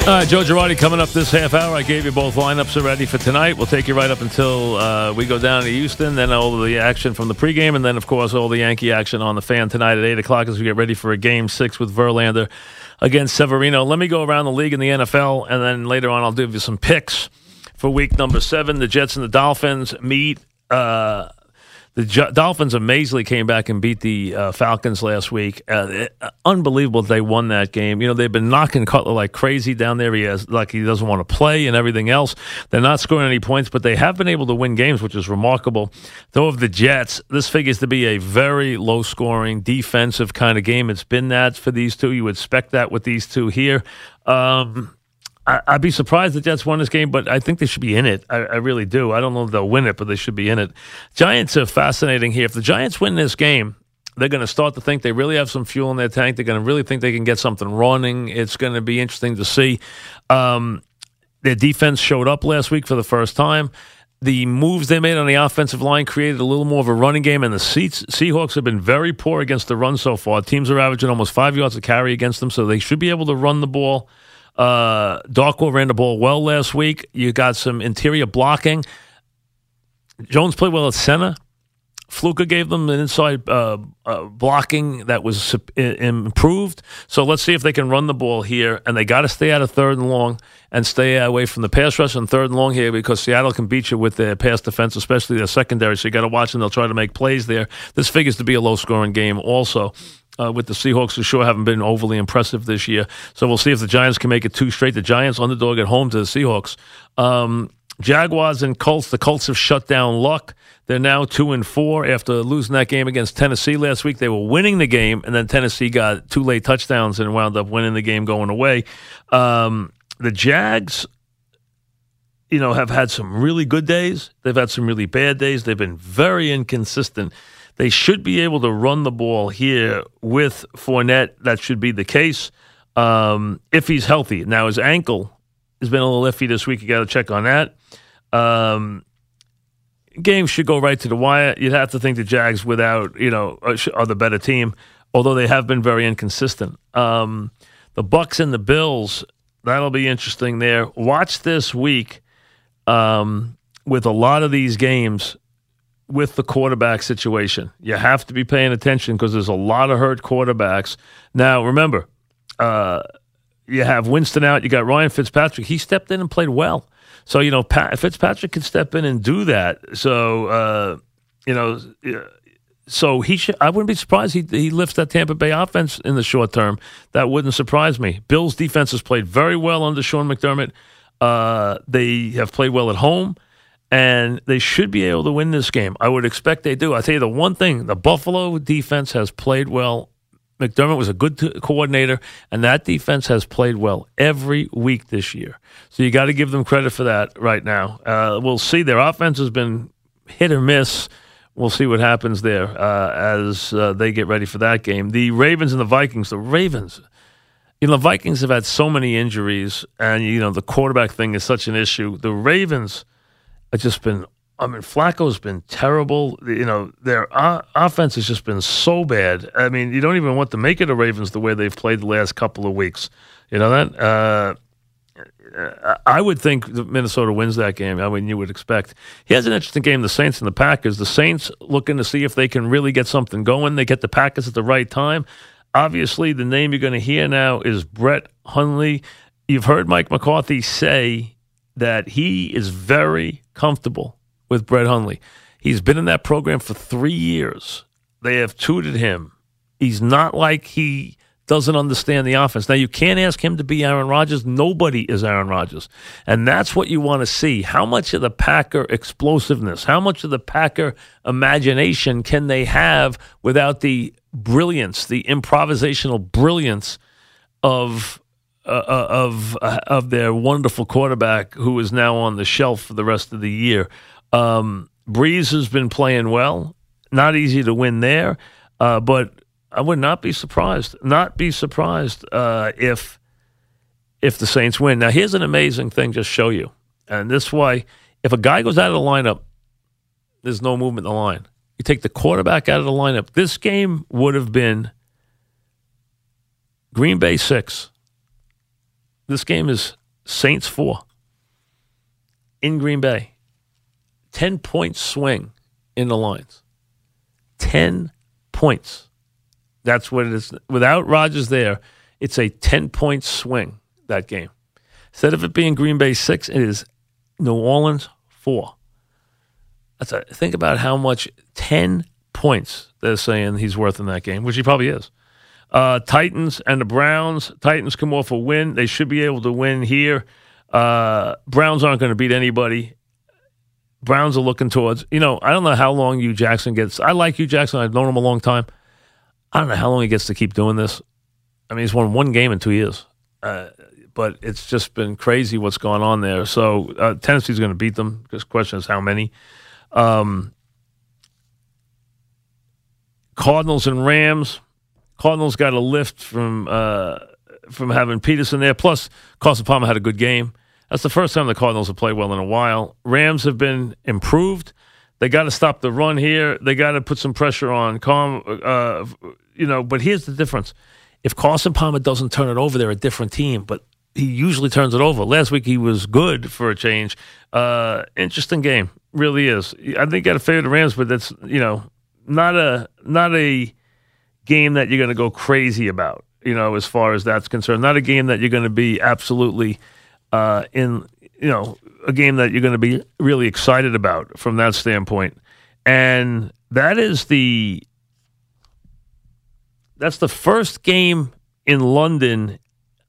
All right, Joe Girardi coming up this half hour. I gave you both lineups already for tonight. We'll take you right up until uh, we go down to Houston, then all the action from the pregame, and then, of course, all the Yankee action on the fan tonight at 8 o'clock as we get ready for a game six with Verlander against Severino. Let me go around the league in the NFL, and then later on I'll give you some picks for week number seven. The Jets and the Dolphins meet. Uh, the J- Dolphins amazingly came back and beat the uh, Falcons last week. Uh, it, uh, unbelievable they won that game. You know they've been knocking Cutler like crazy down there. He has like he doesn't want to play and everything else. They're not scoring any points, but they have been able to win games, which is remarkable. Though of the Jets, this figures to be a very low scoring defensive kind of game. It's been that for these two. You would expect that with these two here. Um, I, would be surprised the Jets won this game, but I think they should be in it. I, I, really do. I don't know if they'll win it, but they should be in it. Giants are fascinating here. If the Giants win this game, they're going to start to think they really have some fuel in their tank. They're going to really think they can get something running. It's going to be interesting to see. Um, their defense showed up last week for the first time. The moves they made on the offensive line created a little more of a running game, and the Seahawks have been very poor against the run so far. Teams are averaging almost five yards a carry against them, so they should be able to run the ball. Uh, Darkwa ran the ball well last week. You got some interior blocking. Jones played well at center. Fluker gave them an inside uh, uh, blocking that was improved. So let's see if they can run the ball here. And they got to stay out of third and long and stay away from the pass rush on third and long here because Seattle can beat you with their pass defense, especially their secondary. So you got to watch them. They'll try to make plays there. This figures to be a low scoring game also uh, with the Seahawks, who sure haven't been overly impressive this year. So we'll see if the Giants can make it two straight. The Giants underdog at home to the Seahawks. Um, Jaguars and Colts. The Colts have shut down Luck. They're now two and four after losing that game against Tennessee last week. They were winning the game, and then Tennessee got two late touchdowns and wound up winning the game going away. Um, the Jags, you know, have had some really good days. They've had some really bad days. They've been very inconsistent. They should be able to run the ball here with Fournette. That should be the case um, if he's healthy. Now, his ankle has been a little iffy this week. You got to check on that. Um, games should go right to the wire. You'd have to think the Jags, without you know, are the better team, although they have been very inconsistent. Um, the Bucks and the Bills. That'll be interesting there. Watch this week um, with a lot of these games with the quarterback situation. You have to be paying attention because there's a lot of hurt quarterbacks. Now, remember, uh, you have Winston out. You got Ryan Fitzpatrick. He stepped in and played well. So you know, Pat, Fitzpatrick can step in and do that. So uh, you know, so he should. I wouldn't be surprised he he lifts that Tampa Bay offense in the short term. That wouldn't surprise me. Bills defense has played very well under Sean McDermott. Uh, they have played well at home and they should be able to win this game. I would expect they do. I tell you the one thing: the Buffalo defense has played well. McDermott was a good t- coordinator, and that defense has played well every week this year. So you got to give them credit for that right now. Uh, we'll see. Their offense has been hit or miss. We'll see what happens there uh, as uh, they get ready for that game. The Ravens and the Vikings. The Ravens. You know, the Vikings have had so many injuries, and you know the quarterback thing is such an issue. The Ravens it's just been. I mean, Flacco's been terrible. You know, their offense has just been so bad. I mean, you don't even want to make it the Ravens the way they've played the last couple of weeks. You know that. Uh, I would think Minnesota wins that game. I mean, you would expect. He has an interesting game. The Saints and the Packers. The Saints looking to see if they can really get something going. They get the Packers at the right time. Obviously, the name you're going to hear now is Brett Hundley. You've heard Mike McCarthy say that he is very comfortable with Brett Hundley. He's been in that program for three years. They have tutored him. He's not like he doesn't understand the offense. Now, you can't ask him to be Aaron Rodgers. Nobody is Aaron Rodgers. And that's what you want to see. How much of the Packer explosiveness, how much of the Packer imagination can they have without the brilliance, the improvisational brilliance of uh, uh, of uh, of their wonderful quarterback who is now on the shelf for the rest of the year. Um, Brees has been playing well. Not easy to win there, uh, but I would not be surprised. Not be surprised uh, if if the Saints win. Now, here's an amazing thing. Just show you, and this way, if a guy goes out of the lineup, there's no movement in the line. You take the quarterback out of the lineup. This game would have been Green Bay six, This game is Saints 4 in Green Bay. 10 point swing in the lines. 10 points. That's what it is. Without Rodgers there, it's a 10 point swing, that game. Instead of it being Green Bay 6, it is New Orleans 4. That's a, think about how much 10 points they're saying he's worth in that game, which he probably is. Uh, Titans and the Browns. Titans come off a win. They should be able to win here. Uh, Browns aren't going to beat anybody. Browns are looking towards, you know, I don't know how long Hue Jackson gets. I like Hue Jackson. I've known him a long time. I don't know how long he gets to keep doing this. I mean, he's won one game in two years. Uh, but it's just been crazy what's going on there. So uh, Tennessee's going to beat them. Just question is how many. Um, Cardinals and Rams. Cardinals got a lift from uh, from having Peterson there. Plus, Carson Palmer had a good game. That's the first time the Cardinals have played well in a while. Rams have been improved. They got to stop the run here. They got to put some pressure on Calm. Uh, you know, but here's the difference: if Carson Palmer doesn't turn it over, they're a different team. But he usually turns it over. Last week he was good for a change. Uh, interesting game, really is. I think got to favor the Rams, but that's you know not a not a game that you're going to go crazy about. You know, as far as that's concerned, not a game that you're going to be absolutely uh, in. You know, a game that you're going to be really excited about from that standpoint, and that is the that's the first game in London,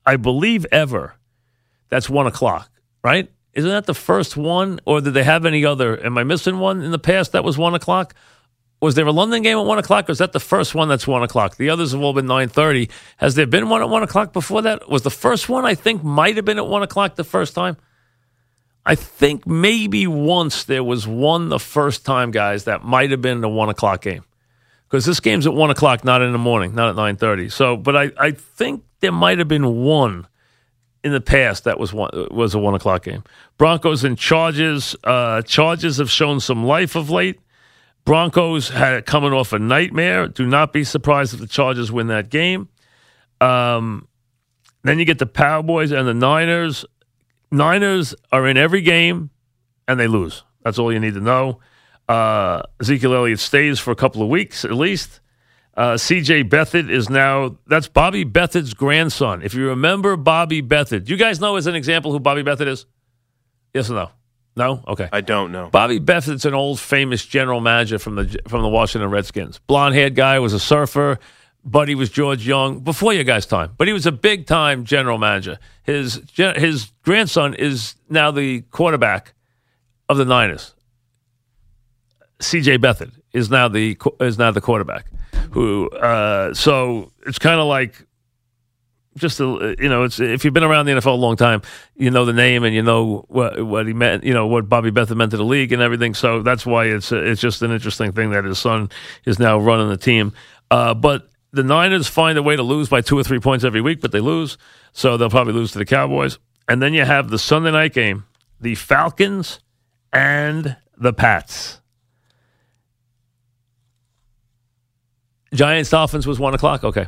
I believe, ever. That's one o'clock, right? Isn't that the first one, or did they have any other? Am I missing one in the past that was one o'clock? Was there a London game at one o'clock, or is that the first one that's one o'clock? The others have all been nine thirty. Has there been one at one o'clock before that? Was the first one I think might have been at one o'clock the first time? I think maybe once there was one the first time, guys, that might have been the one o'clock game. Because this game's at one o'clock, not in the morning, not at nine thirty. So, but I, I think there might have been one in the past that was one was a one o'clock game. Broncos and Chargers. Uh, Chargers have shown some life of late. Broncos had coming off a nightmare. Do not be surprised if the Chargers win that game. Um, then you get the Cowboys and the Niners. Niners are in every game and they lose. That's all you need to know. Uh, Ezekiel Elliott stays for a couple of weeks at least. Uh, CJ Beathard is now, that's Bobby Beathard's grandson. If you remember Bobby Beathard, do you guys know as an example who Bobby Beathard is? Yes or no? No? Okay. I don't know. Bobby Beathard's an old famous general manager from the from the Washington Redskins. Blonde haired guy was a surfer. Buddy was George Young before your guys' time, but he was a big time general manager. His his grandson is now the quarterback of the Niners. C.J. Beathard is now the is now the quarterback. Who uh, so it's kind of like just a, you know, it's if you've been around the NFL a long time, you know the name and you know what what he meant, you know what Bobby Beathard meant to the league and everything. So that's why it's it's just an interesting thing that his son is now running the team. Uh, but the Niners find a way to lose by two or three points every week, but they lose, so they'll probably lose to the Cowboys. And then you have the Sunday night game, the Falcons and the Pats. Giants Dolphins was one o'clock. Okay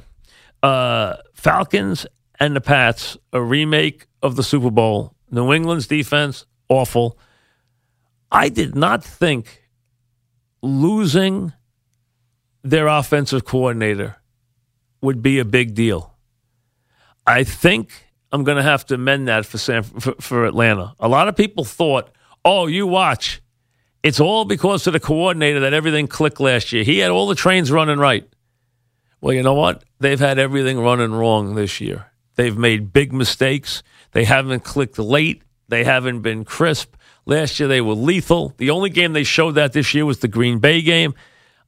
uh, Falcons and the Pats, a remake of the Super Bowl. New England's defense, awful. I did not think losing their offensive coordinator would be a big deal. I think I'm going to have to amend that for, San, for, for Atlanta. A lot of people thought, oh, you watch. It's all because of the coordinator that everything clicked last year. He had all the trains running right. Well, you know what? They've had everything running wrong this year. They've made big mistakes. They haven't clicked late. They haven't been crisp. Last year they were lethal. The only game they showed that this year was the Green Bay game.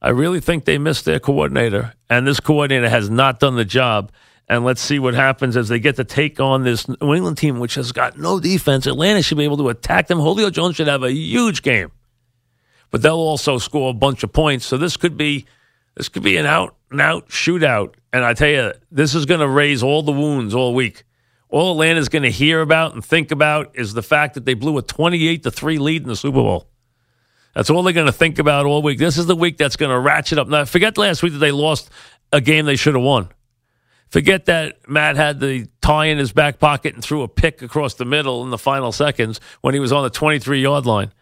I really think they missed their coordinator, and this coordinator has not done the job. And let's see what happens as they get to take on this New England team, which has got no defense. Atlanta should be able to attack them. Julio Jones should have a huge game, but they'll also score a bunch of points. So this could be this could be an out and out shootout. And I tell you, this is going to raise all the wounds all week. All Atlanta's going to hear about and think about is the fact that they blew a 28 to 3 lead in the Super Bowl. That's all they're going to think about all week. This is the week that's going to ratchet up. Now, forget last week that they lost a game they should have won. Forget that Matt had the tie in his back pocket and threw a pick across the middle in the final seconds when he was on the 23 yard line,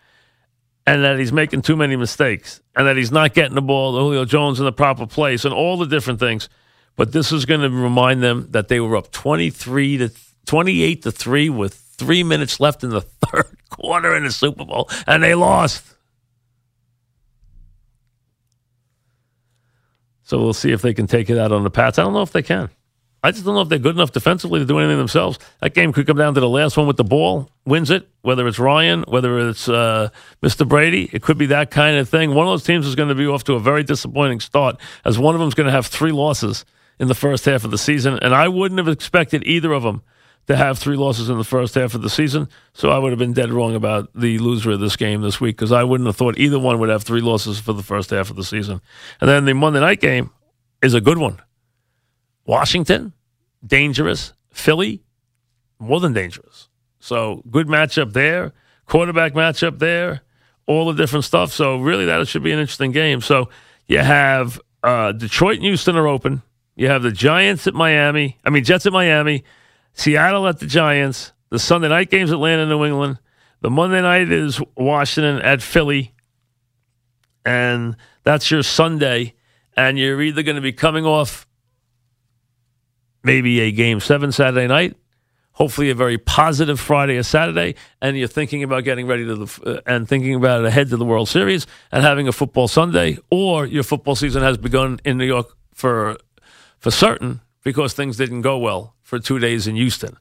and that he's making too many mistakes, and that he's not getting the ball to Julio Jones in the proper place, and all the different things. But this is going to remind them that they were up 23 to 28 to 3 with three minutes left in the third quarter in the Super Bowl, and they lost. So we'll see if they can take it out on the Pats. I don't know if they can. I just don't know if they're good enough defensively to do anything themselves. That game could come down to the last one with the ball, wins it, whether it's Ryan, whether it's uh, Mr. Brady. It could be that kind of thing. One of those teams is going to be off to a very disappointing start, as one of them is going to have three losses in the first half of the season. And I wouldn't have expected either of them to have three losses in the first half of the season. So I would have been dead wrong about the loser of this game this week because I wouldn't have thought either one would have three losses for the first half of the season. And then the Monday night game is a good one. Washington, dangerous. Philly, more than dangerous. So good matchup there. Quarterback matchup there. All the different stuff. So really, that should be an interesting game. So you have uh, Detroit and Houston are open. You have the Giants at Miami. I mean, Jets at Miami. Seattle at the Giants. The Sunday night game's Atlanta, New England. The Monday night is Washington at Philly. And that's your Sunday. And you're either going to be coming off maybe a game seven Saturday night, hopefully a very positive Friday or Saturday, and you're thinking about getting ready to the uh, and thinking about it ahead to the World Series and having a football Sunday, or your football season has begun in New York for for certain because things didn't go well for two days in Houston.